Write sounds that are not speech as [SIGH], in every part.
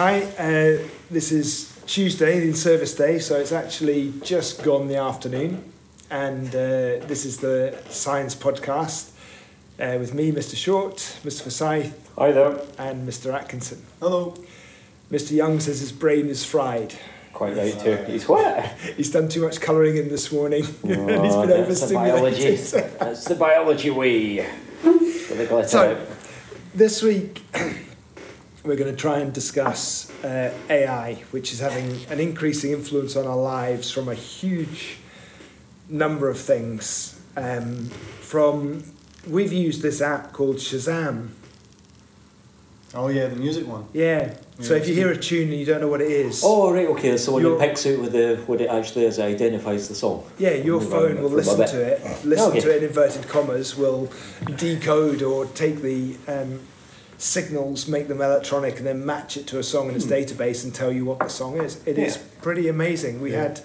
Hi, uh, this is Tuesday, the in-service day, so it's actually just gone the afternoon, and uh, this is the Science Podcast uh, with me, Mr. Short, Mr. Forsyth, Hi there. and Mr. Atkinson. Hello. Mr. Young says his brain is fried. Quite right too. He's what? [LAUGHS] He's done too much colouring in this morning, [LAUGHS] and he's Oh, been that's the biology. [LAUGHS] That's the biology way. The glitter So- This week, we're going to try and discuss uh, AI, which is having an increasing influence on our lives from a huge number of things. Um, from we've used this app called Shazam. Oh yeah, the music one. Yeah. So if you hear a tune and you don't know what it is, Oh right, okay. So when Your- it picks out with the what it actually is, it identifies the song. yeah, your phone will listen to it, listen Okay. to it in inverted commas, will decode or take the um, signals, make them electronic, and then match it to a song in its database and tell you what the song is. It is Hmm. Yeah. pretty amazing. We Yeah. had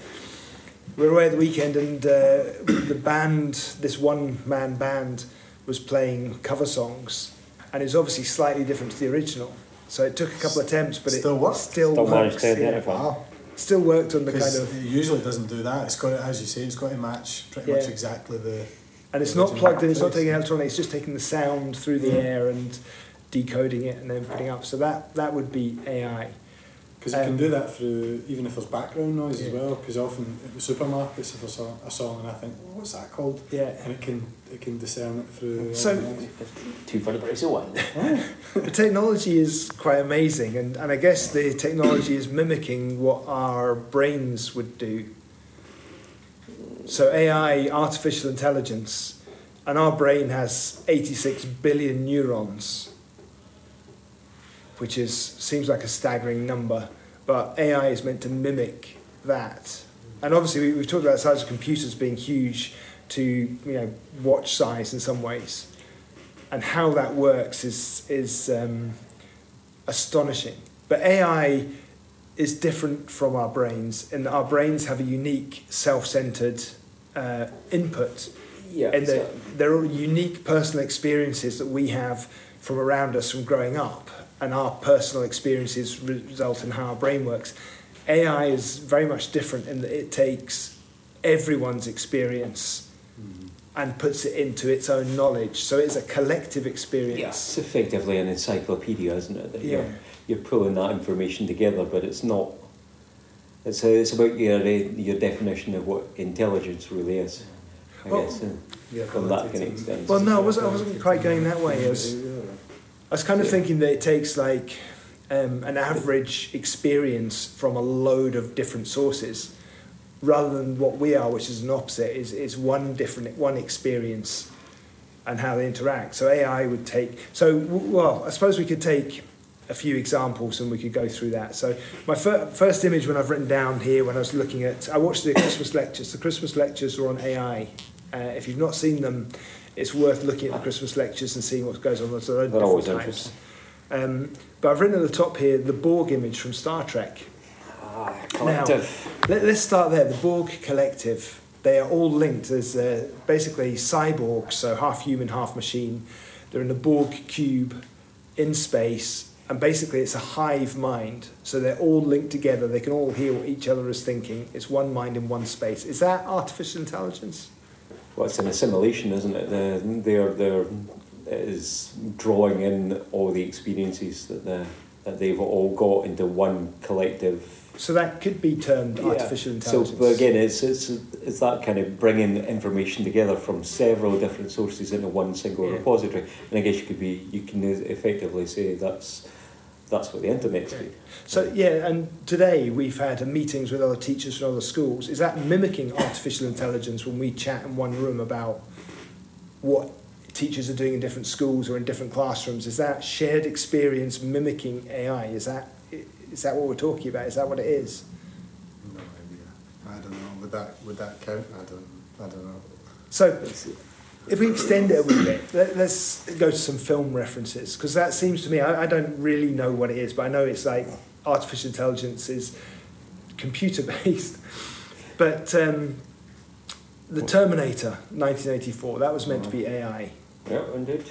we were away at the weekend, and uh, [COUGHS] the band, this one-man band, was playing cover songs, and it was obviously slightly different to the original. So it took a couple of attempts, but Still it worked? still, Still managed works. yeah. Wow. Still worked on the kind of it usually doesn't do that. It's got to, as you say, it's got to match pretty much exactly the. And it's not plugged in, it's not taking electronic, it's just taking the sound through the air and decoding it and then putting up. So that, that would be AI. Because it Um, can do that through even if there's background noise Yeah. as well. Because often at the supermarkets, if there's a, a song and I think, oh, what's that called? Yeah. And it can it can discern it through. So- Two for the price of one. [LAUGHS] The technology is quite amazing, and, and I guess the technology is mimicking what our brains would do. So, AI, artificial intelligence, and our brain has 86 billion neurons, which is seems like a staggering number, but AI is meant to mimic that. And obviously, we, we've talked about the size of computers being huge to you know watch size in some ways and how that works is is um, astonishing. But AI is different from our brains, in that our brains have a unique, self-centered uh, input, Yeah. and so- they're, they're all unique personal experiences that we have from around us from growing up, and our personal experiences result in how our brain works. AI is very much different in that it takes everyone's experience mm-hmm. and puts it into its own knowledge. So it's a collective yeah, experience. it's effectively an encyclopedia, isn't it? That Yeah. You're, you're pulling that information together, but it's not. It's, a, it's about your your definition of what intelligence really is. I Well, guess. Yeah, from that ability kind of to- extent. Well, no, I wasn't, I wasn't quite going that way. I was, I was kind of Yeah. thinking that it takes like um, an average experience from a load of different sources, rather than what we are, which is an opposite, is, is one different, one experience and how they interact. So AI would take, so, well, I suppose we could take a few examples and we could go through that. So my fir- first image when I've written down here when I was looking at, I watched the Christmas lectures. The Christmas lectures are on AI. Uh, if you've not seen them, it's worth looking at the Christmas lectures and seeing what goes on. There's a load of They're different always types. interesting. Um, but I've written at the top here the Borg image from Star Trek. Ah, collective. Let, let's start there. The Borg Collective. They are all linked. There's uh, basically cyborgs, so half human, half machine. They're in a Borg cube in space, and basically it's a hive mind. So they're all linked together. They can all hear what each other is thinking. It's one mind in one space. Is that artificial intelligence? Well, it's an assimilation, isn't it? The, they're, they're, is drawing in all the experiences that, the, that they've all got into one collective. So that could be termed Yeah. artificial So, intelligence. but again, it's, it's, it's that kind of bringing information together from several different sources into one single Yeah. repository. And I guess you could be, you can effectively say that's, that's what the internet's Okay. doing. So yeah, and today we've had meetings with other teachers from other schools. Is that mimicking artificial intelligence when we chat in one room about what teachers are doing in different schools or in different classrooms? Is that shared experience mimicking AI? Is that is that what we're talking about? Is that what it is? No idea. I don't know. Would that would that count? I don't. I don't know. So It's, if we extend it a wee bit, let, let's go to some film references because that seems to me I, I don't really know what it is, but I know it's like artificial intelligence is computer based. [LAUGHS] But um, the Terminator, 1984, that was meant to be AI. yeah, indeed.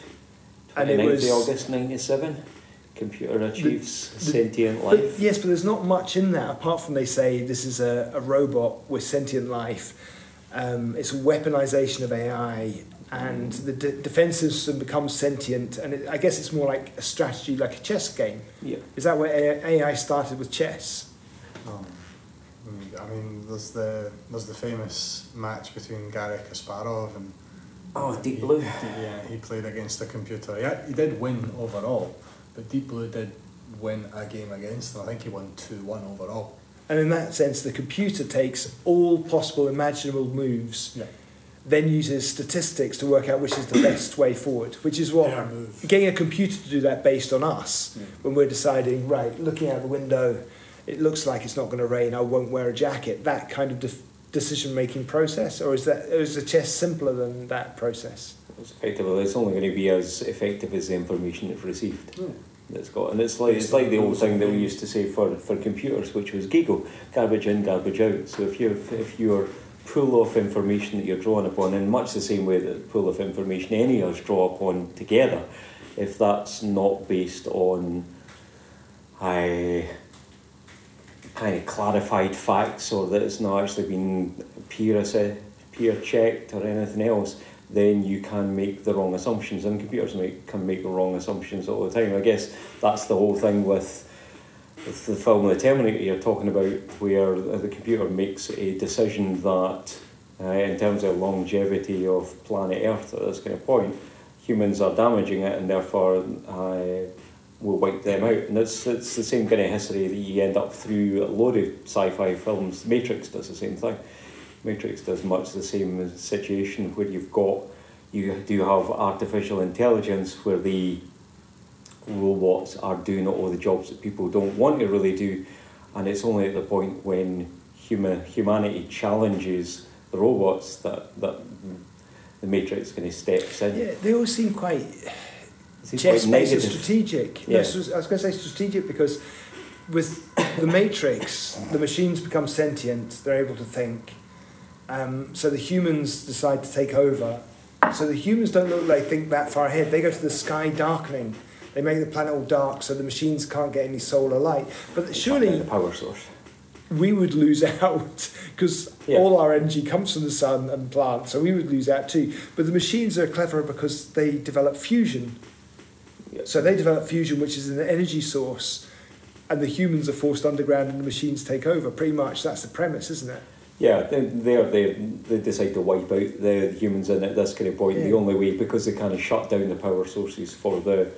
And it 29th of was- August 97. computer achieves the- sentient But, life. yes, but there's not much in that apart from they say this is a, a robot with sentient life. Um, it's a weaponization of AI, and the de- defense system becomes sentient. And it, I guess it's more like a strategy, like a chess game. Yeah. Is that where AI started with chess? Um, I mean, there's the there's the famous match between Garry Kasparov and Oh, Deep Blue. he- yeah, he played against the computer. Yeah, he did win overall, but Deep Blue did win a game against him. I think he won two one overall. And in that sense, the computer takes all possible imaginable moves, Yeah. Then uses statistics to work out which is the [COUGHS] best way forward, which is what Yeah, getting a computer to do that based on us Yeah. when we're deciding, right, looking out the window, it looks like it's not going to rain, I won't wear a jacket, that kind of def- decision making process? Or is, that, or is the chess simpler than that process? It's effectively, it's only going to be as effective as the information it's received. That's got, and it's like it's like the old thing that we used to say for, for computers, which was GIGO, garbage in, garbage out. So if you if your pool of information that you're drawing upon, in much the same way that the pool of information any of us draw upon together, if that's not based on I kind of clarified facts or that it's not actually been peer peer checked or anything else, then you can make the wrong assumptions, and computers make, can make the wrong assumptions all the time. I guess that's the whole thing with, with the film The Terminator you're talking about, where the computer makes a decision that, uh, in terms of longevity of planet Earth at this kind of point, humans are damaging it, and therefore uh, will wipe them out. And it's, it's the same kind of history that you end up through a load of sci-fi films. Matrix does the same thing. Matrix does much the same situation where you've got you do have artificial intelligence where the robots are doing all the jobs that people don't want to really do, and it's only at the point when human humanity challenges the robots that that the Matrix kind of steps in. Yeah, they all seem quite chess based strategic. Yeah. No, I was going to say strategic because with [COUGHS] the Matrix, the machines become sentient. They're able to think. Um, so the humans decide to take over. So the humans don't look like they think that far ahead. They go to the sky darkening. They make the planet all dark so the machines can't get any solar light. But surely the power source. we would lose out because Yeah. all our energy comes from the sun and plants, so we would lose out too. But the machines are cleverer because they develop fusion. Yeah. So they develop fusion, which is an energy source, and the humans are forced underground and the machines take over. Pretty much that's the premise, isn't it? Yeah, they they they they decide to wipe out the humans in at this kind of point. The only way because they kind of shut down the power sources for the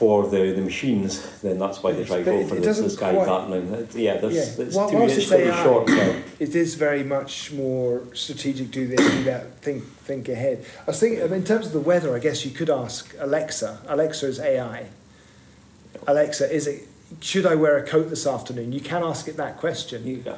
for the, the machines, then that's why they try to go for this, the, the doesn't quite- darkening. Uh, Yeah, there's, Yeah. it's While- too, whilst it's it's AI, short term. It is very much more strategic. Do this, do that. Think, think ahead. I was thinking, I mean, in terms of the weather, I guess you could ask Alexa. Alexa is AI. Alexa, is it? Should I wear a coat this afternoon? You can ask it that question. You go.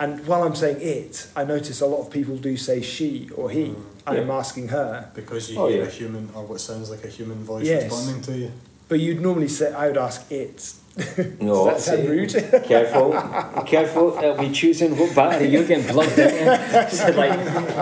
And while I'm saying it, I notice a lot of people do say she or he. Mm. I'm Yeah. asking her. Because you Oh, hear yeah. a human or what sounds like a human voice Yes. responding to you. But you'd normally say, I would ask it. [LAUGHS] No, Does that sound rude? [LAUGHS] careful, careful. They'll be choosing what battery you're getting plugged in. So like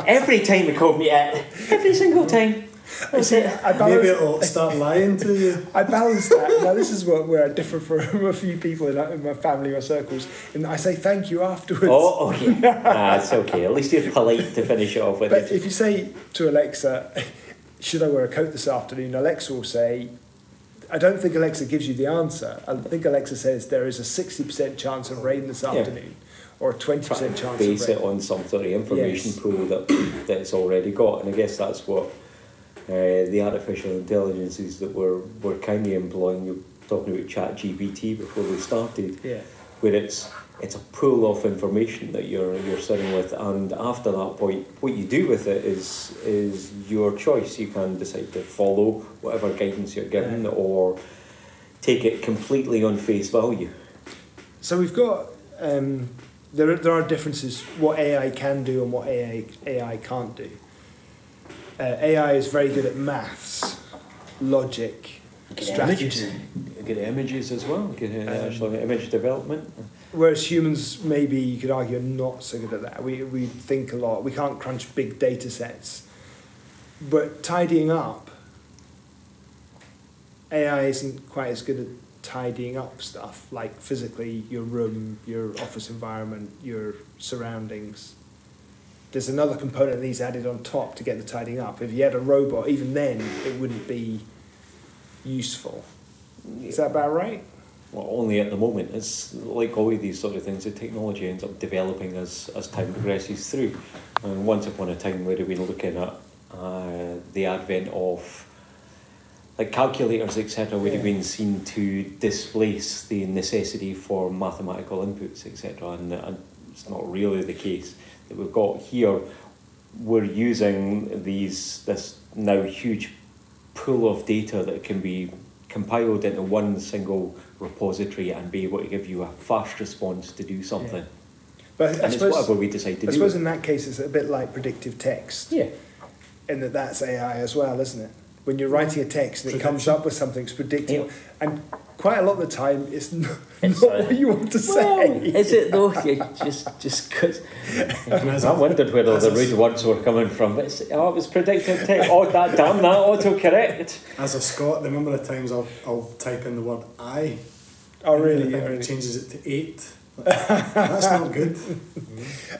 every time they call me it, every single time. I see, I balance, Maybe it'll start lying to you. [LAUGHS] I balance that. Now, this is what, where I differ from a few people in, in my family or circles. And I say thank you afterwards. Oh, okay. ah, it's okay. At least you're polite to finish it off with. But it. if you say to Alexa, should I wear a coat this afternoon? Alexa will say, I don't think Alexa gives you the answer. I think Alexa says there is a 60% chance of rain this Yeah. afternoon or a 20% try chance base of it on some sort of information Yes. pool that that it's already got, and I guess that's what uh, the artificial intelligences that we're we're kind of employing. You're talking about Chat GPT before we started, Yeah. where it's it's a pool of information that you're you're sitting with, and after that point, what you do with it is is your choice. You can decide to follow whatever guidance you're given, Yeah. or take it completely on face value. So we've got um, there. There are differences what AI can do and what AI AI can't do. Uh, AI is very good at maths, logic, strategy, Good images as well. Good uh, Um, actual image development. Whereas humans maybe you could argue are not so good at that. We we think a lot. We can't crunch big data sets, but tidying up. AI isn't quite as good at tidying up stuff, like physically your room, your office environment, your surroundings. There's another component that needs added on top to get the tidying up. If you had a robot, even then, it wouldn't be useful. Is that about right? Well, only at the moment. It's like all of these sort of things. The technology ends up developing as, as time progresses through. And once upon a time, we'd have been looking at uh, the advent of like calculators, etc., would have been seen to displace the necessity for mathematical inputs, etc. And, and it's not really the case that we've got here. We're using these this now huge pool of data that can be compiled into one single repository and be able to give you a fast response to do something. But I And it's suppose, whatever we decide to I do. suppose in that case, it's a bit like predictive text, yeah. in that that's AI as well, isn't it? When you're writing a text and it comes up with something, it's predictable. And quite a lot of the time, it's [LAUGHS] not, It's, not what you want to Well, say. is it though? [LAUGHS] Just just because as [LAUGHS] I a- wondered where all the rude words were coming from. But it's, oh, it was predictive text. Oh, that damn that autocorrect. As a Scot, the number of times I'll, I'll type in the word I. Oh, really? I think it really? changes it to eight. That's not good.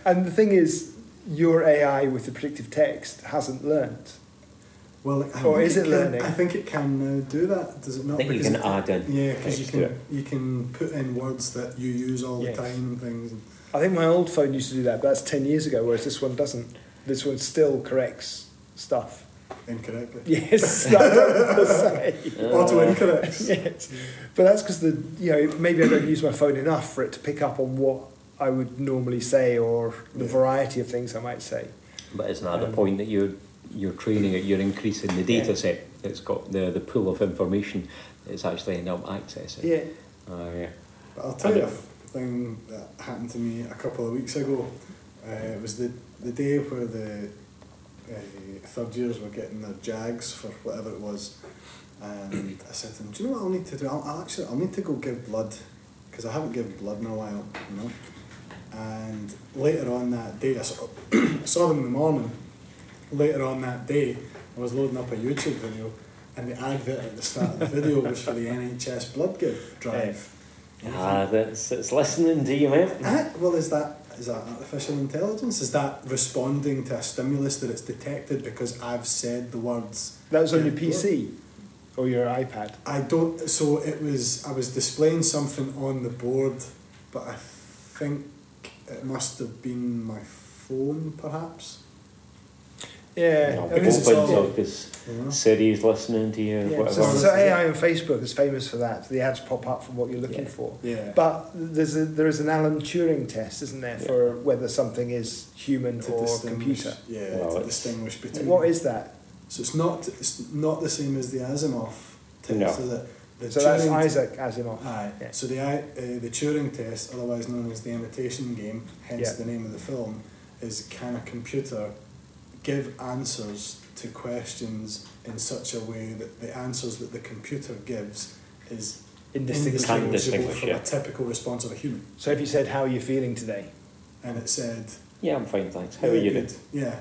And the thing is, your AI with the predictive text hasn't learned. Well, I Or is it can, learning? I think it can uh, do that. Does it not? I not? think you can add in. Yeah, because you can you can put in words that you use all Yes. the time and things. I think my old phone used to do that, but that's 10 years ago, whereas this one doesn't. This one still corrects stuff. Incorrectly. [LAUGHS] Yes, that's what I was gonna say. [LAUGHS] Auto incorrects. [LAUGHS] yes, but that's because the you know maybe I don't use my phone enough for it to pick up on what I would normally say or the Yeah. variety of things I might say. But isn't that Um, the point that you're you're training it? You're increasing the data Yeah. set. It's got the the pool of information. It's actually ending up accessing. Yeah, Uh, yeah. But I'll tell you a thing that happened to me a couple of weeks ago. Uh, it was the the day where the uh, third years were getting their jags for whatever it was, and I said to them, "Do you know what I'll need to do? I'll, I'll actually I'll need to go give blood because I haven't given blood in a while, you know." And later on that day, I saw, [CLEARS THROAT] I saw them in the morning. Later on that day, I was loading up a YouTube video, and the advert at the start of the video was for the NHS blood give drive. Ah, that's it's listening to you, mate. Ah, well, is that is that artificial intelligence? Is that responding to a stimulus that it's detected because I've said the words? that was on your Yeah. PC or your iPad. I don't. So it was. I was displaying something on the board, but I think it must have been my phone, perhaps. Yeah, No, I mean, because it's it's all- all- because You know? Siri's listening to you, yeah, whatever. so, so AI on Facebook is famous for that. The ads pop up from what you're looking Yeah. for. Yeah. But there's a, there is an Alan Turing test, isn't there, Yeah. for whether something is human to or computer. Yeah, Well, to distinguish between. What is that? So it's not. It's not the same as the Asimov test. No. is it? The So that's Turing- Isaac Asimov. Aye. Yeah. So the uh, the Turing test, otherwise known as the imitation game, hence Yeah. the name of the film, is can a computer give answers to questions in such a way that the answers that the computer gives is Indistinguishable. Indistinguishable from yeah. a typical response of a human. So if you said, "How are you feeling today?" And it said, Yeah, I'm fine, thanks. How are you good." doing? Yeah.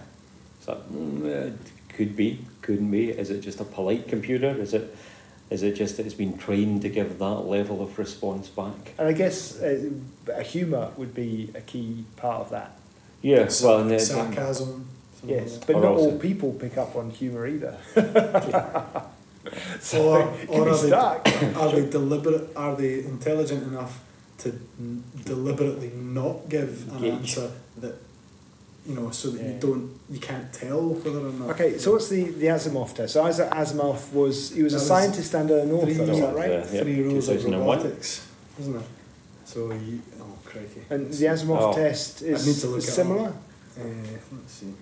So, mm, uh, could be, couldn't be. Is it just a polite computer? Is it, is it just that it's been trained to give that level of response back? And I guess uh, a humour would be a key part of that. Yeah, well, and then, sarcasm. Something Yes, but Or not also- all people pick up on humour either. [LAUGHS] [LAUGHS] so Or- or are they- [COUGHS] Are they deliberate? Are they intelligent enough to n- deliberately not give an Gauge. answer that you know, so that Yeah. you don't, you can't tell whether or not. Okay, so what's the, the Asimov test? So Isaac Asimov was he was That a was scientist and an author, three- is that right? Yeah, yeah, Three rules of robotics, isn't it? So you, oh crikey. And the Asimov Oh. test I need is, to look is it similar. up. Uh, let's see.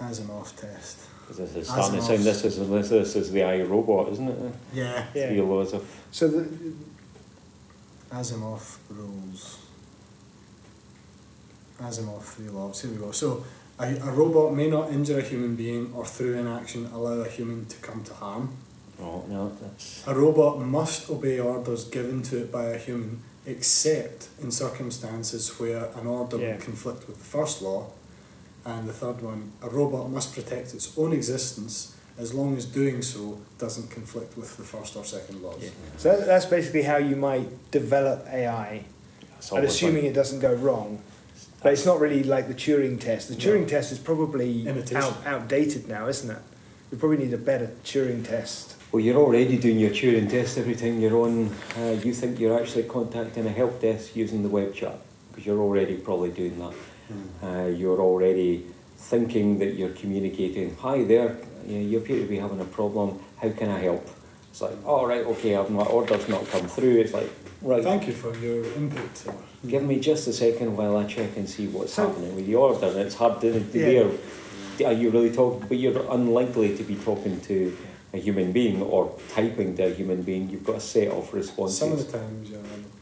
Asimov test. 'cause this is starting to sound, this is, this, this is the I, Robot, isn't it? Yeah. Yeah. Three laws of, So the, Asimov rules. Asimov three laws. Here we go. So a, a robot may not injure a human being or through inaction allow a human to come to harm. oh, no, that's, A robot must obey orders given to it by a human, except in circumstances where an order Yeah. would conflict with the first law. And the third one, a robot must protect its own existence as long as doing so doesn't conflict with the first or second laws. Yeah. So that's basically how you might develop AI, That's and assuming like- it doesn't go wrong. But it's not really like the Turing test. The Turing No. test is probably Imitation. out, outdated now, isn't it? We probably need a better Turing test. Well, you're already doing your Turing test every time you're on. Uh, you think you're actually contacting a help desk using the web chat because you're already probably doing that. Hmm. Uh, you're already thinking that you're communicating. Hi there, you, appear to be having a problem. How can I help? It's like, all right, okay, I've my order's not come through. It's like, right, Thank you for your input. give me just a second while I check and see what's So- happening with the order. And it's hard to, to Yeah. there. Are you really talking? But you're unlikely to be talking to a human being or typing to a human being. You've got a set of responses. Some of the times, yeah.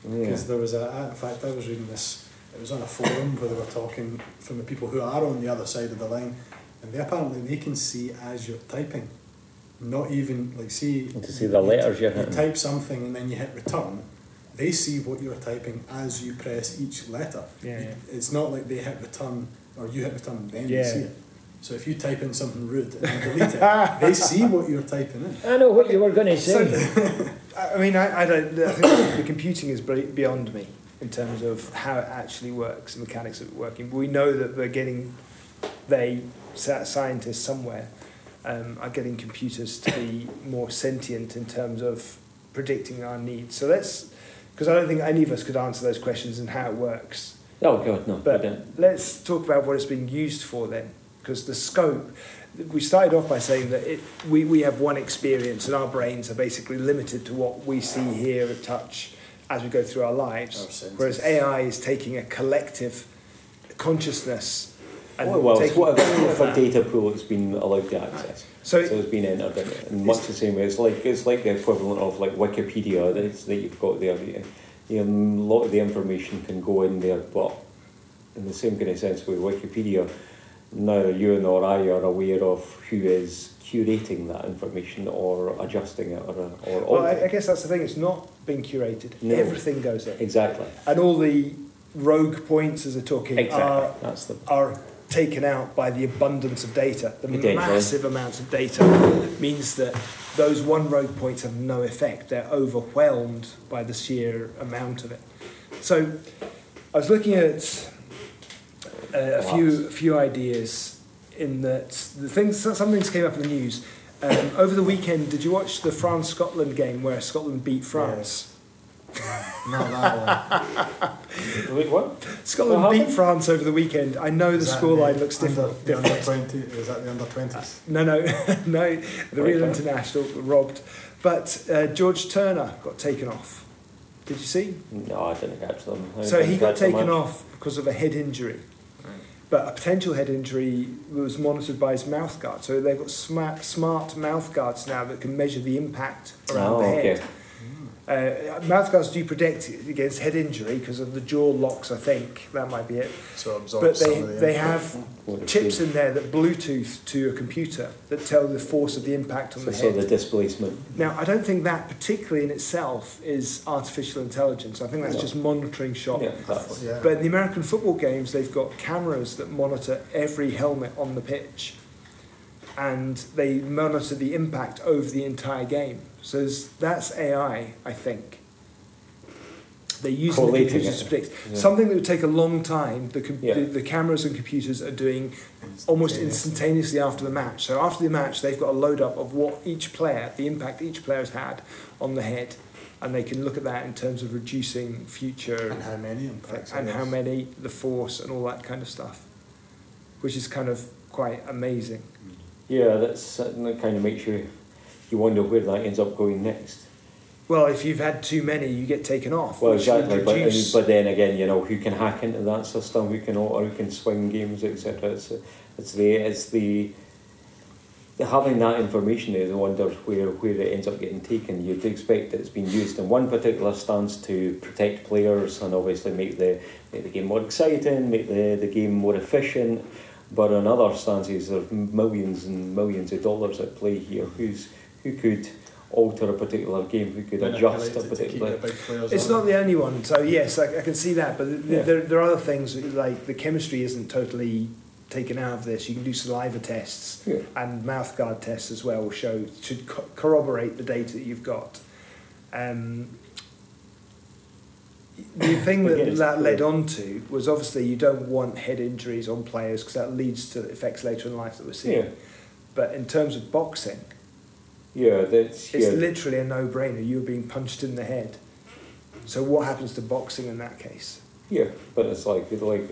Yeah. Because there was a, in fact, I was reading this. It was on a forum where they were talking from the people who are on the other side of the line, and they apparently they can see as you're typing, not even like see. To see the letters you're You type something and then you hit return. They see what you're typing as you press each letter. Yeah, You- yeah. It's not like they hit return or you hit return and then Yeah. they see it. So if you type in something rude and then delete it, [LAUGHS] they see what you're typing in. I know what you were going to say. [LAUGHS] I I mean, I, I don't. I think the computing is beyond me in terms of how it actually works, the mechanics of it working. We know that they're getting, they scientists somewhere um, are getting computers to be more sentient in terms of predicting our needs. So let's, because I don't think any of us could answer those questions and how it works. Oh God, no. But don't. let's talk about what it's being used for then, because the scope. We started off by saying that it, we, we have one experience and our brains are basically limited to what we see, hear, touch as we go through our lives. Our. Whereas AI is taking a collective consciousness and Oh, well, it's taking whatever, all of data pool it's been allowed to access. So, So it's been entered in, in much the same way. It's like it's like the equivalent of like Wikipedia that's, that you've got there. You, you know, a lot of the information can go in there, but in the same kind of sense with Wikipedia, neither you nor I are aware of who is curating that information or adjusting it or or well, I, I guess that's the thing. It's not being curated. No. Everything goes in, Exactly. and all the rogue points, as they're talking, Exactly. are That's the are taken out by the abundance of data. The Potentially. massive amounts of data means that those one rogue points have no effect. They're overwhelmed by the sheer amount of it. So I was looking at uh, a few a few ideas in that the things some things came up in the news. Um, over the weekend, did you watch the France Scotland game where Scotland beat France? Not that one. wait what? Scotland What beat? France over the weekend. I know the Is that scoreline looks under, different. The under 20, is that the under 20s? No, no, [LAUGHS] no. The Right, real fine. international robbed. But uh, George Turner got taken off. Did you see? No, I didn't catch them. I So he got taken off because of a head injury. But a potential head injury was monitored by his mouth guard. So they've got smart, smart mouth guards now that can measure the impact around Oh, the head. okay. Uh, mouth guards do protect against head injury because of the jaw locks, I think. That might be it. So absorb But some they, of the they have What chips in there that Bluetooth to a computer that tell the force of the impact on So, the so head. the displacement. Now, I don't think that particularly in itself is artificial intelligence. I think that's No. just monitoring shot. Yeah, that's, Yeah. But in the American football games, they've got cameras that monitor every helmet on the pitch. And they monitor the impact over the entire game. So that's AI, I think. They're using the computers it. to predict. Yeah. Something that would take a long time, the, com- Yeah. the, the cameras and computers are doing almost instantaneously after the match. So after the match, they've got a load up of what each player, the impact each player has had on the head, and they can look at that in terms of reducing future And how many impacts? and how many, the force, and all that kind of stuff, which is kind of quite amazing. yeah, that's that kind of makes you you wonder where that ends up going next. Well, if you've had too many, you get taken off. Well, exactly, but, but then again, you know, who can hack into that system? Who can alter? Who can swing games, etc. It's it's the it's the the having that information is wonder where where it ends up getting taken. You'd expect that it's been used in one particular stance to protect players and obviously make the make the game more exciting, make the, the game more efficient. But in other stances, there's millions and millions of dollars at play here. Who's who could alter a particular game? Who could adjust a Manipulate it to keep particular? the It's on. not the only one, so yes, I, I can see that. But th Yeah. there, there are other things like the chemistry isn't totally taken out of this. You can do saliva tests Yeah. and mouth guard tests as well. Will show should co- corroborate the data that you've got. Um, the thing that yeah, that led cool. on to was obviously you don't want head injuries on players because that leads to effects later in life that we're seeing. Yeah. But in terms of boxing, Yeah, that's it's yeah. literally a no-brainer. You're being punched in the head. So what happens to boxing in that case? yeah, but it's like it's like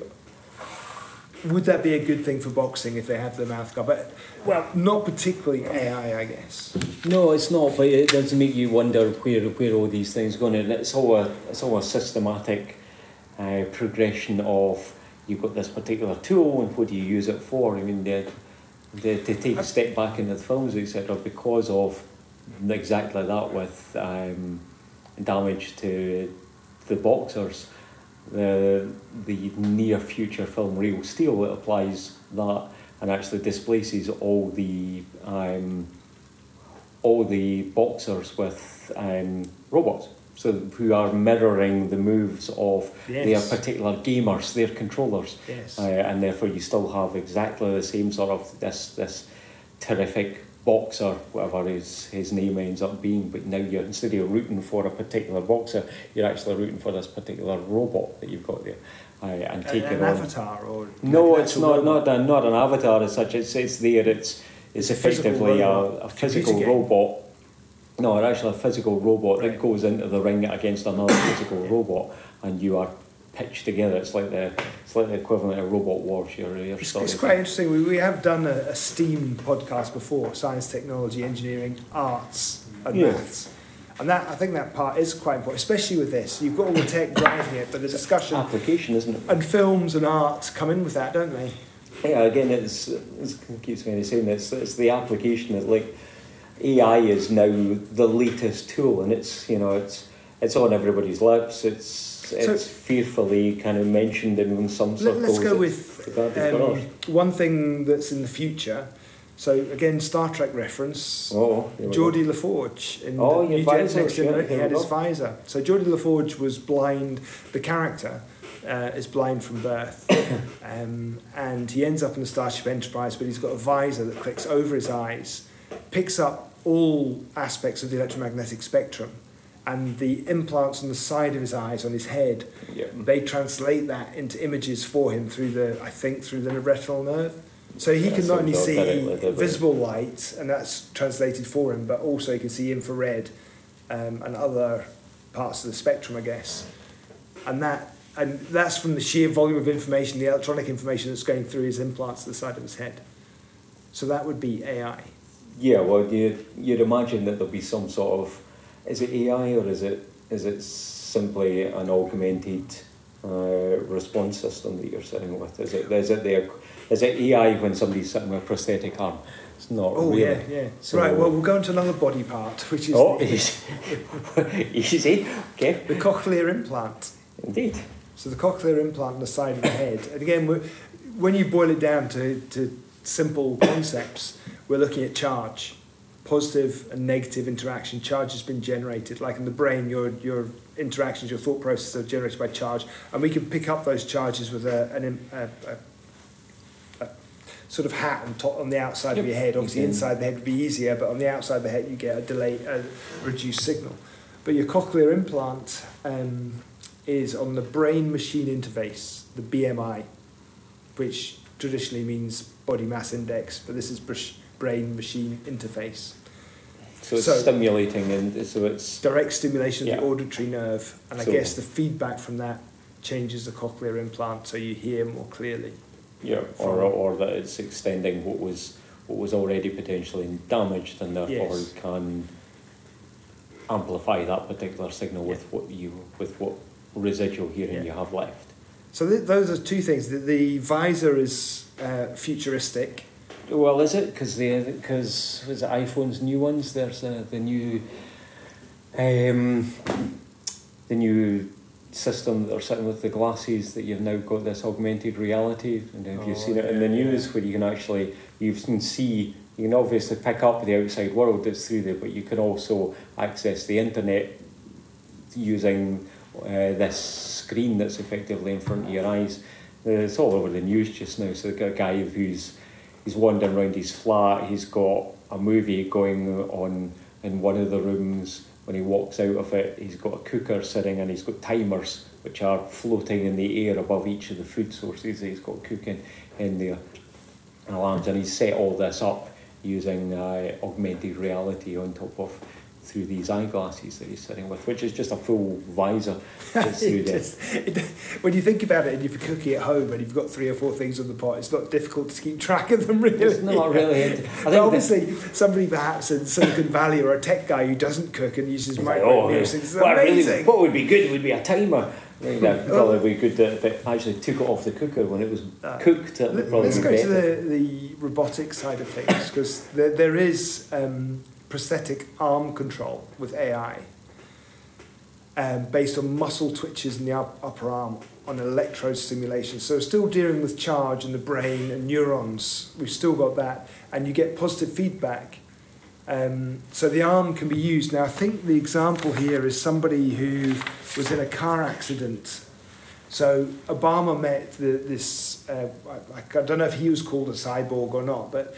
Would that be a good thing for boxing if they have the mouth guard? But well, not particularly AI, I guess. No, it's not. But it does make you wonder where where all these things are going, and it's all a it's all a systematic uh, progression of you've got this particular tool, and what do you use it for? I mean, the, the, to take a step back into the films, etc., because of exactly that with um, damage to the boxers. The the near future film Real Steel it applies that and actually displaces all the um, all the boxers with um, robots. So who are mirroring the moves of Yes. their particular gamers, their controllers, Yes. uh, and therefore you still have exactly the same sort of this this terrific boxer, whatever his his name ends up being. But now you're instead of rooting for a particular boxer, you're actually rooting for this particular robot that you've got there, uh, and An, taking an on. avatar or No, it's not robot? not a, not an avatar as such. It's it's there. It's it's It's effectively a, a a physical robot. No, it's actually a physical robot Right. that goes into the ring against another [COUGHS] physical robot, and you are pitched together. It's like the it's like the equivalent of Robot Wars. You're, you're It's, it's quite interesting. We, we have done a, a STEAM podcast before: science, technology, engineering, arts, and Yeah. maths. And that I think that part is quite important, especially with this. You've got all the tech driving it, but the discussion application, isn't it? and films and art come in with that, don't they? Yeah, again, it's, it's keeps me saying it's it's the application that like AI is now the latest tool, and it's you know it's it's on everybody's lips. It's it's fearfully kind of mentioned in some circles. let's go with um, one thing that's in the future. So again, Star Trek reference. Oh. Geordi La Forge in Oh, the New Next Generation, he had his visor. So Geordi La Forge was blind. The character uh, is blind from birth, [COUGHS] um, and he ends up in the Starship Enterprise, but he's got a visor that clicks over his eyes, picks up all aspects of the electromagnetic spectrum, and the implants on the side of his eyes, on his head, Yeah. they translate that into images for him through the, I think, through the retinal nerve. So he Yeah, can not only see visible light, and that's translated for him, but also he can see infrared um, and other parts of the spectrum, I guess. And that and that's from the sheer volume of information, the electronic information that's going through his implants to the side of his head. So that would be AI. Yeah, well, you you'd imagine that there'll be some sort of is it AI or is it is it simply an augmented uh, response system that you're sitting with? Is it is it the is it AI when somebody's sitting with a prosthetic arm? It's not Oh really. yeah, yeah. So- right. Well, we'll go into another body part, which is Oh, the, easy. [LAUGHS] easy. Okay, the cochlear implant. indeed. So the cochlear implant on the side of the head. And again, when you boil it down to, to simple concepts, we're looking at charge. Positive and negative interaction. Charge has been generated. Like in the brain, your, your interactions, your thought processes are generated by charge. And we can pick up those charges with a, an, a, a, a sort of hat on, top, on the outside of your head. Obviously, inside the head would be easier, but on the outside of the head, you get a delay, a reduced signal. But your cochlear implant um, is on the brain machine interface, the BMI, which traditionally means body mass index, but this is brain machine interface. So it's So- stimulating, and so it's Direct stimulation of Yeah. the auditory nerve, and I guess the feedback from that changes the cochlear implant so you hear more clearly. yeah, or or that it's extending what was what was already potentially damaged, and therefore Yes. can amplify that particular signal with what you with what residual hearing Yeah. you have left. So th- those are two things. The, the visor is uh, futuristic. Well, is it because the because was it iPhone's new ones? There's uh, the new um, the new system that they're sitting with the glasses that you've now got this augmented reality. And have you Oh, seen it in the yeah, news where you can actually you can see you can obviously pick up the outside world that's through there, but you can also access the internet using uh, this screen that's effectively in front of your eyes. It's all over the news just now. So, a guy who's he's wandering around his flat. He's got a movie going on in one of the rooms. When he walks out of it, he's got a cooker sitting and he's got timers which are floating in the air above each of the food sources that he's got cooking in there. Alarms, and he's set all this up using uh, augmented reality on top of through these eyeglasses that he's sitting with, which is just a full visor. [LAUGHS] just, it, when you think about it, and if you're cooking at home and you've got three or four things on the pot, it's not difficult to keep track of them. Really, it's not really. I think obviously, somebody perhaps in Silicon Valley or a tech guy who doesn't cook and uses oh, music, what, really, what would be good would be a timer. Yeah, probably be good if it actually took it off the cooker when it was uh, cooked. Let's go to the, the robotic side of things because there, there is um, prosthetic arm control with AI um, based on muscle twitches in the up, upper arm on electrode stimulation. So still dealing with charge in the brain and neurons. We've still got that, and you get positive feedback. Um, so the arm can be used. Now I think the example here is somebody who was in a car accident. So Obama met the, this. Uh, I, I don't know if he was called a cyborg or not, but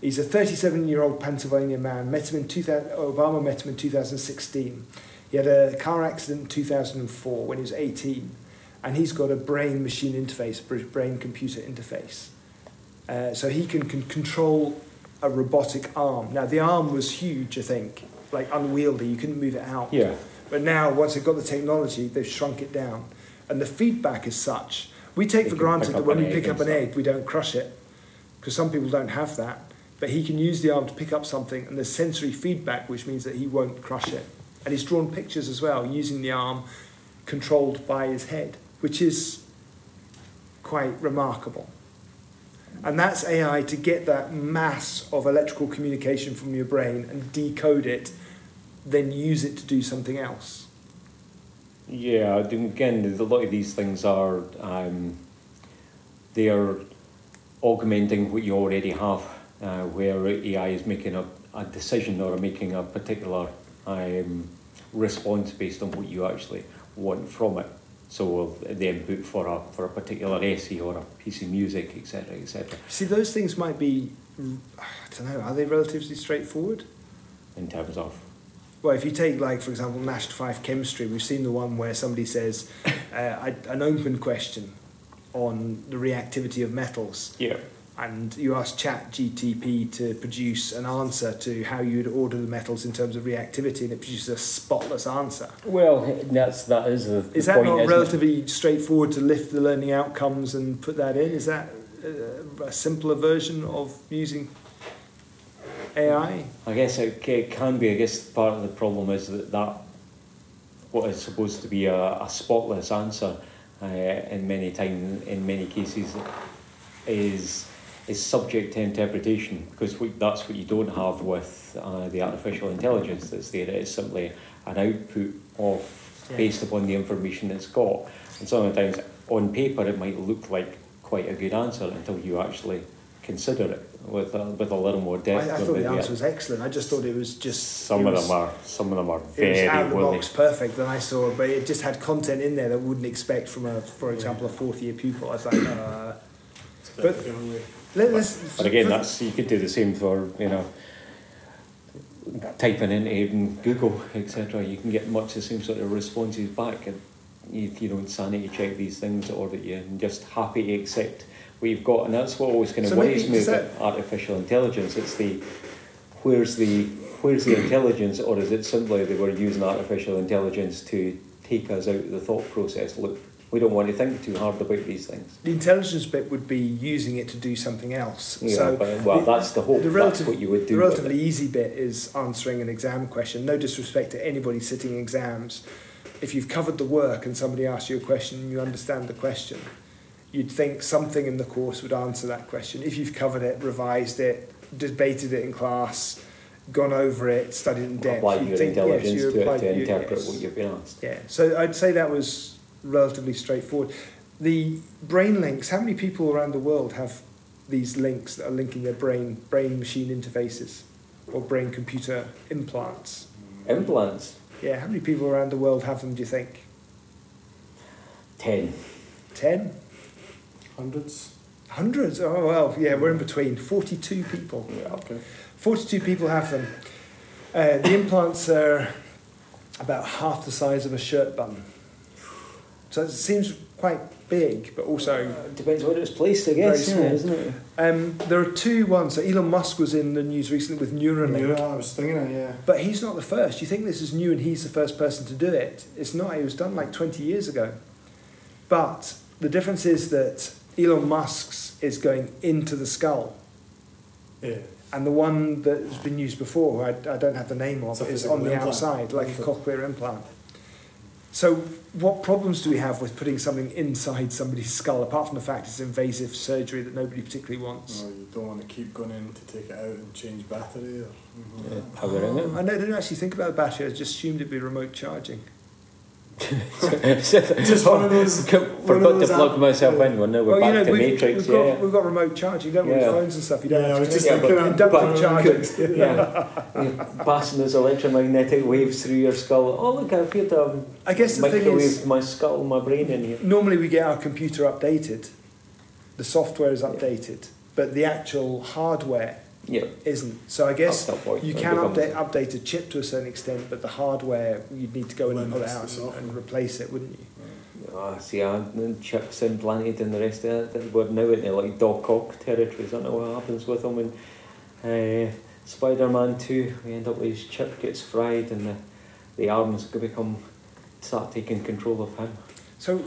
He's a 37 year old Pennsylvania man. Met him in 2000, Obama met him in 2016. He had a car accident in 2004 when he was 18. And he's got a brain machine interface, brain computer interface. Uh, so he can, can control a robotic arm. Now, the arm was huge, I think, like unwieldy. You couldn't move it out. Yeah. But now, once they've got the technology, they've shrunk it down. And the feedback is such. We take for granted that when we pick up an egg, we don't crush it. Because some people don't have that but he can use the arm to pick up something, and there's sensory feedback, which means that he won't crush it. And he's drawn pictures as well, using the arm controlled by his head, which is quite remarkable. And that's AI to get that mass of electrical communication from your brain and decode it, then use it to do something else. Yeah, again, a lot of these things are um, they are augmenting what you already have uh, where AI is making a, a decision or making a particular um, response based on what you actually want from it. So the input for a for a particular essay or a piece of music, etc., etc. See, those things might be, I don't know, are they relatively straightforward? In terms of. Well, if you take, like, for example, Nat 5 chemistry, we've seen the one where somebody says [LAUGHS] uh, an open question on the reactivity of metals. Yeah and you ask Chat GTP to produce an answer to how you'd order the metals in terms of reactivity, and it produces a spotless answer. Well, that's that is the, the is that point, not relatively it? straightforward to lift the learning outcomes and put that in? Is that a, a simpler version of using AI? I guess it, it can be. I guess part of the problem is that that what is supposed to be a, a spotless answer uh, in many times in many cases is is subject to interpretation because we, that's what you don't have with uh, the artificial intelligence that's there. It is simply an output of yeah. based upon the information it's got. And sometimes on paper it might look like quite a good answer until you actually consider it with a, with a little more depth. I, I thought the answer was excellent. I just thought it was just some of was, them are some of them are very it was out of the willing. box perfect. That I saw, but it just had content in there that wouldn't expect from a, for example, a fourth year pupil. I was like, uh, but let, but, but again, that's you could do the same for you know typing in in Google, etc. You can get much the same sort of responses back, and if you don't sanity check these things, or that you're just happy to accept what you've got, and that's what always kind of so worries me about artificial intelligence. It's the where's the where's the intelligence, or is it simply they were using artificial intelligence to take us out of the thought process? Look, we don't want to think too hard about these things. The intelligence bit would be using it to do something else. Yeah, so but, well, the, that's the hope. The relative, that's what you would do. The relatively easy bit is answering an exam question. No disrespect to anybody sitting exams. If you've covered the work and somebody asks you a question and you understand the question, you'd think something in the course would answer that question. If you've covered it, revised it, debated it in class, gone over it, studied in depth, applied your think, intelligence yes, you to, it to interpret yes. what you've been asked. Yeah, so I'd say that was relatively straightforward. The brain links, how many people around the world have these links that are linking their brain brain machine interfaces or brain computer implants? Implants? Yeah, how many people around the world have them, do you think? Ten. Ten? Hundreds. Hundreds. Oh well, yeah, we're in between. Forty-two people. Yeah. Okay. Forty-two people have them. Uh, the implants are about half the size of a shirt button. So it seems quite big, but also Uh, depends where it's placed, I guess, Very yeah, isn't it? um, there are two ones. So Elon Musk was in the news recently with Neuralink. Yeah, I was thinking it, yeah. But he's not the first. You think this is new and he's the first person to do it. It's not. It was done like 20 years ago. But the difference is that Elon Musk's is going into the skull. Yeah. And the one that has been used before, I, I don't have the name of, It's is on the implant. outside, like a cochlear implant. So, what problems do we have with putting something inside somebody's skull, apart from the fact it's invasive surgery that nobody particularly wants? Well, you don't want to keep going in to take it out and change battery or. Yeah, mm-hmm. powering it. I know- I didn't actually think about the battery, I just assumed it'd be remote charging. Just one of those- [LAUGHS] Forgot one of to plug app- myself yeah. in. Well, now we're back to we've, Matrix. we've, got, yeah. we've got remote charging, don't we? With Yeah. phones and stuff, you don't Yeah, I have was to just Yeah, connect- but- thinking inductive but- charging. yeah, [LAUGHS] You're passing those electromagnetic waves through your skull. Oh look, I appear to have I guess the thing microwaved is, my skull, my brain in here. normally we get our computer updated, the software is updated, but the actual hardware Yeah, isn't. So I guess that you can update update a chip to a certain extent, but the hardware you'd need to go in and pull it out and, and replace it, wouldn't you? Ah, see, I chips implanted and the rest of it. We're now into like Doc Ock territories. I don't know what happens with them. And uh, Spider Man 2, we end up with his chip gets fried and the, the arms go become start taking control of him. So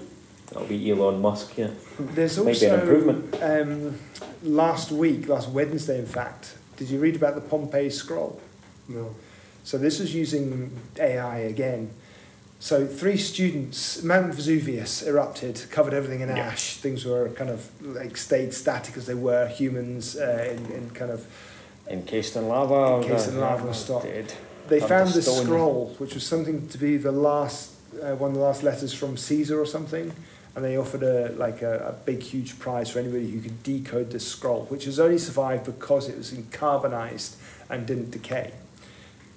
That'll be Elon Musk, yeah. there's Might be an improvement. um, last week, last Wednesday, in fact. Did you read about the Pompeii scroll? No. So this was using AI again. So three students, Mount Vesuvius erupted, covered everything in Yeah. ash. Things were kind of like stayed static as they were. Humans uh, in, in kind of Encased in lava. Encased in lava and stuff. Dead. they Turned found to this stone. scroll, which was something to be the last uh, one of the last letters from Caesar or something, and they offered a like a, a big huge prize for anybody who could decode this scroll, which has only survived because it was carbonized and didn't decay.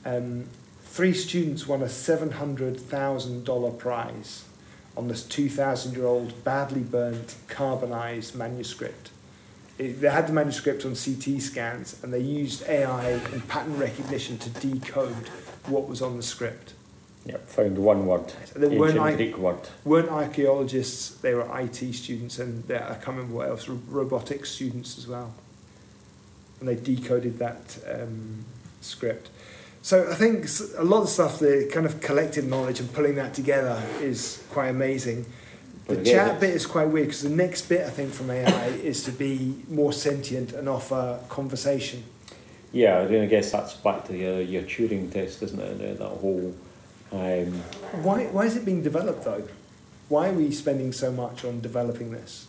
Um, three students won a seven hundred thousand dollar prize on this two thousand year old badly burnt carbonized manuscript. It, they had the manuscript on CT scans and they used AI and pattern recognition to decode what was on the script. Yep, found one word. They weren't, Ancient I, Greek word. weren't archaeologists, they were IT students and they, I can't remember what else, ro- robotics students as well. And they decoded that um, script. So I think a lot of stuff, the kind of collective knowledge and pulling that together is quite amazing. The But again, chat bit is quite weird because the next bit I think from AI [COUGHS] is to be more sentient and offer conversation. Yeah, I mean, I guess that's back to your, your Turing test, isn't it? That whole. Um, Why, why is it being developed though? Why are we spending so much on developing this?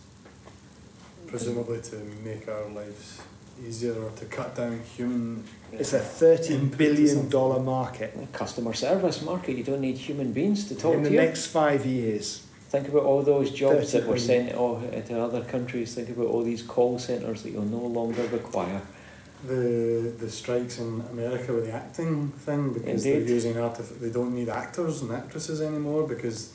Presumably to make our lives easier or to cut down human. It's a thirty Input to billion market. customer service market, you don't need human beings to talk In to you. In the next five years, Think about all those jobs that were billion. sent to other countries. Think about all these call centres that you'll no longer require. The the strikes in America with the acting thing because Indeed. they're using artif- they don't need actors and actresses anymore because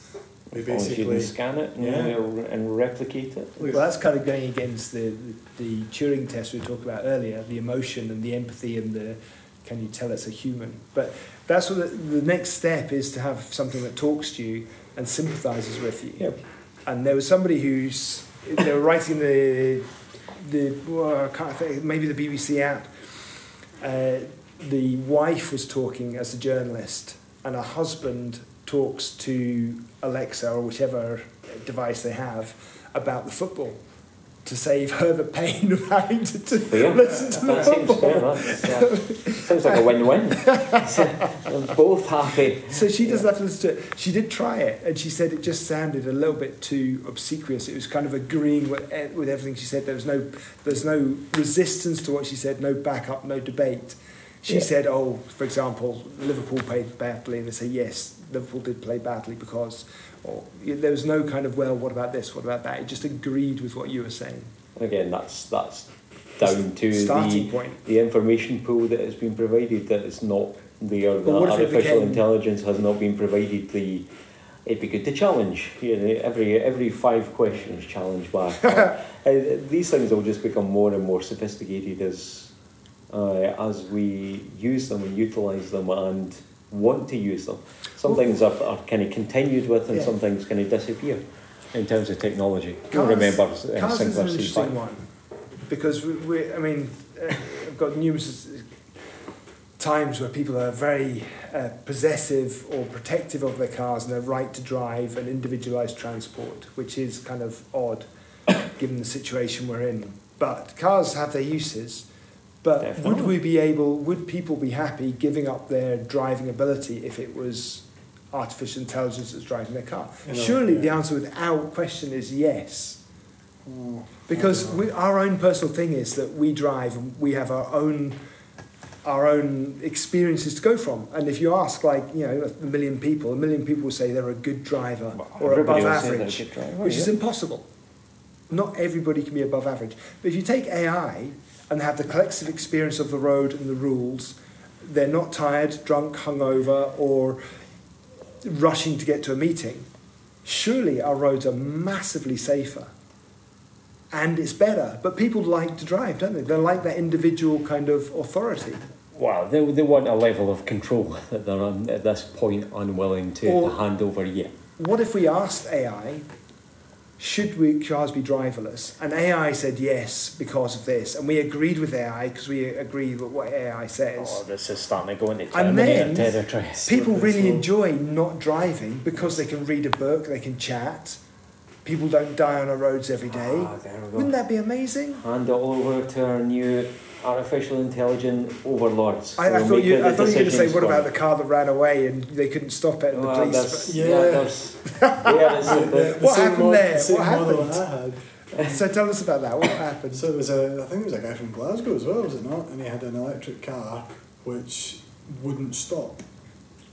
they As long as you basically can scan it and, Yeah. and replicate it. well, that's kind of going against the, the, the Turing test we talked about earlier, the emotion and the empathy and the can you tell it's a human? But that's what the, the next step is to have something that talks to you and sympathises with you. Yep. And there was somebody who's they were writing the the well, I can't think maybe the BBC app. Uh, the wife was talking as a journalist, and her husband talks to Alexa or whichever device they have about the football to save her the pain of having to, to Fair. listen to the That seems football. fair. Uh, sounds like a win-win. [LAUGHS] Both happy. So she doesn't have to listen to it. She did try it, and she said it just sounded a little bit too obsequious. It was kind of agreeing with eh, with everything she said. There was no there's no resistance to what she said, no backup, no debate. She Yeah. said, "Oh, for example, Liverpool played badly," and they say, "Yes, Liverpool did play badly because." Or there was no kind of well, what about this? What about that? It just agreed with what you were saying. Again, that's that's down to Starting the, point. the information pool that has been provided that is not there. The artificial intelligence has not been provided the it'd be good to challenge. You know, every every five questions challenge back. [LAUGHS] uh, these things will just become more and more sophisticated as uh, as we use them and utilise them and want to use them. Some things are, are kind of continued with, and Yeah. some things kind of disappear in terms of technology. I Cars- remember uh, Cars is an interesting C5. one because we, we I mean, uh, I've got numerous times where people are very uh, possessive or protective of their cars and their right to drive and individualised transport, which is kind of odd given the situation we're in. But cars have their uses. But would we be able, would people be happy giving up their driving ability if it was artificial intelligence that's driving their car? You know, Surely the answer without question is yes. Oh, Because I don't know. we, our own personal thing is that we drive and we have our own our own experiences to go from. And if you ask like, you know, a million people, a million people will say they're a good driver or above will say they're a average, driver, which is impossible. Not everybody can be above average. But if you take AI and have the collective experience of the road and the rules, they're not tired, drunk, hungover, or rushing to get to a meeting. Surely our roads are massively safer and it's better. But people like to drive, don't they? They like that individual kind of authority. Well, they, they want a level of control [LAUGHS] that they're at this point unwilling to, Or- to hand over yet. What if we asked AI, should we cars be driverless? And AI said yes because of this, and we agreed with AI because we agree with what AI says. Oh, this is starting to go into And Terminator then territory. People really slope. enjoy not driving because they can read a book, they can chat. People don't die on our roads every day. Ah, there we go. Wouldn't that be amazing? Hand it over to our new artificial intelligent overlords. I, I who'll thought you. I thought you were going to say, "What about the car that ran away and they couldn't stop it?" And Well, the police. there's- Yeah. yeah, there's, yeah, [LAUGHS] it's, The- the What happened mod- there? the What happened? So tell us about that. What happened? So there was a, I think it was a guy from Glasgow as well, was it not? And he had an electric car which wouldn't stop.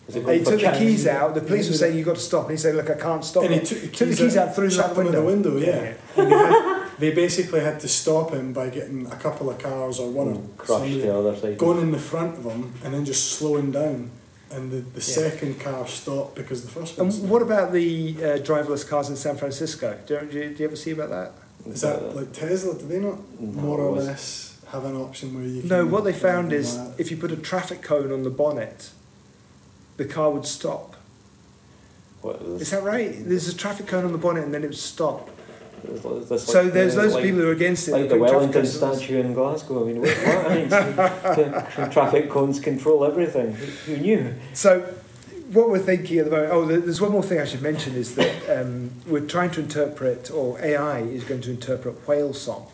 He took the keys out. The police were saying you've got to stop, and he said, "Look, I can't stop." and he took the Took keys, the keys out, threw them out the them window. the window, yeah. and they, basically had to stop him by getting a couple of cars or one Mm, or somebody the other side. going in the front of him and then just slowing down. And the, the second car stopped because the first one And stopped. what about the uh, driverless cars in San Francisco? Do you, do you, do you ever see about that? Is that like Tesla? Do they not No, more or less have an option where you can. No, what they found is that? if you put a traffic cone on the bonnet, the car would stop. What is Is that right? There's a traffic cone on the bonnet and then it would stop. So like, there's uh, loads like, people who are against it. Like the Wellington cones on this. statue in Glasgow. I mean, what, what? I mean, [LAUGHS] [LAUGHS] traffic cones control everything. Who who knew? So, what we're thinking at the moment, oh, there's one more thing I should mention is that um, we're trying to interpret, or AI is going to interpret whale song.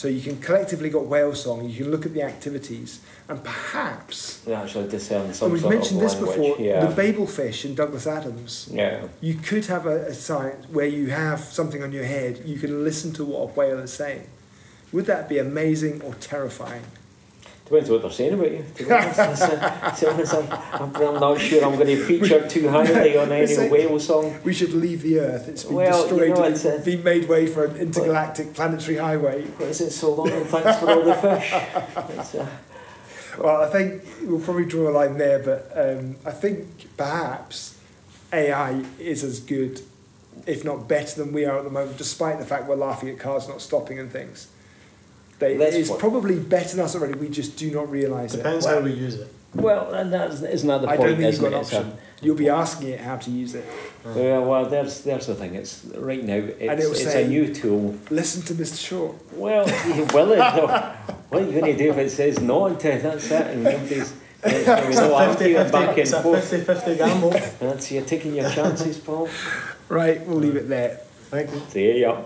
So you can collectively got whale song, you can look at the activities, and perhaps, They actually discern um, some and we've mentioned this language. before, Yeah. the Babel fish in Douglas Adams. yeah. You could have a, a science where you have something on your head, you can listen to what a whale is saying. Would that be amazing or terrifying? Depends what they're saying about you. To be honest, That's, to honest, I'm, I'm, not sure I'm going to feature too highly [LAUGHS] on any saying- whale song. We should leave the Earth. It's been Well, you destroyed know, and it's a- been made way for an intergalactic planetary highway. What is it so long? And thanks for all the fish. It's, uh, Well, I think we'll probably draw a line there, but um, I think perhaps AI is as good, if not better, than we are at the moment, despite the fact we're laughing at cars not stopping and things. They, That's it's what- probably better than us already. We just do not realise it. Depends how we use it. well, and that's, isn't I point? don't think you've isn't got an it? It's a- option. You'll be asking it how to use it. Yeah, well, there's there's the thing. It's right now. It's, it'll it's say- a new tool. Listen to Mr. Shaw. Well, [LAUGHS] you will it? though? What are you going to do if it says not to? That's it. And nobody's. There's gonna be no arguing back and it's a forth. 50-50 gamble. That's you're taking your chances, Paul. [LAUGHS] Right, we'll leave it there. Thank you. See ya.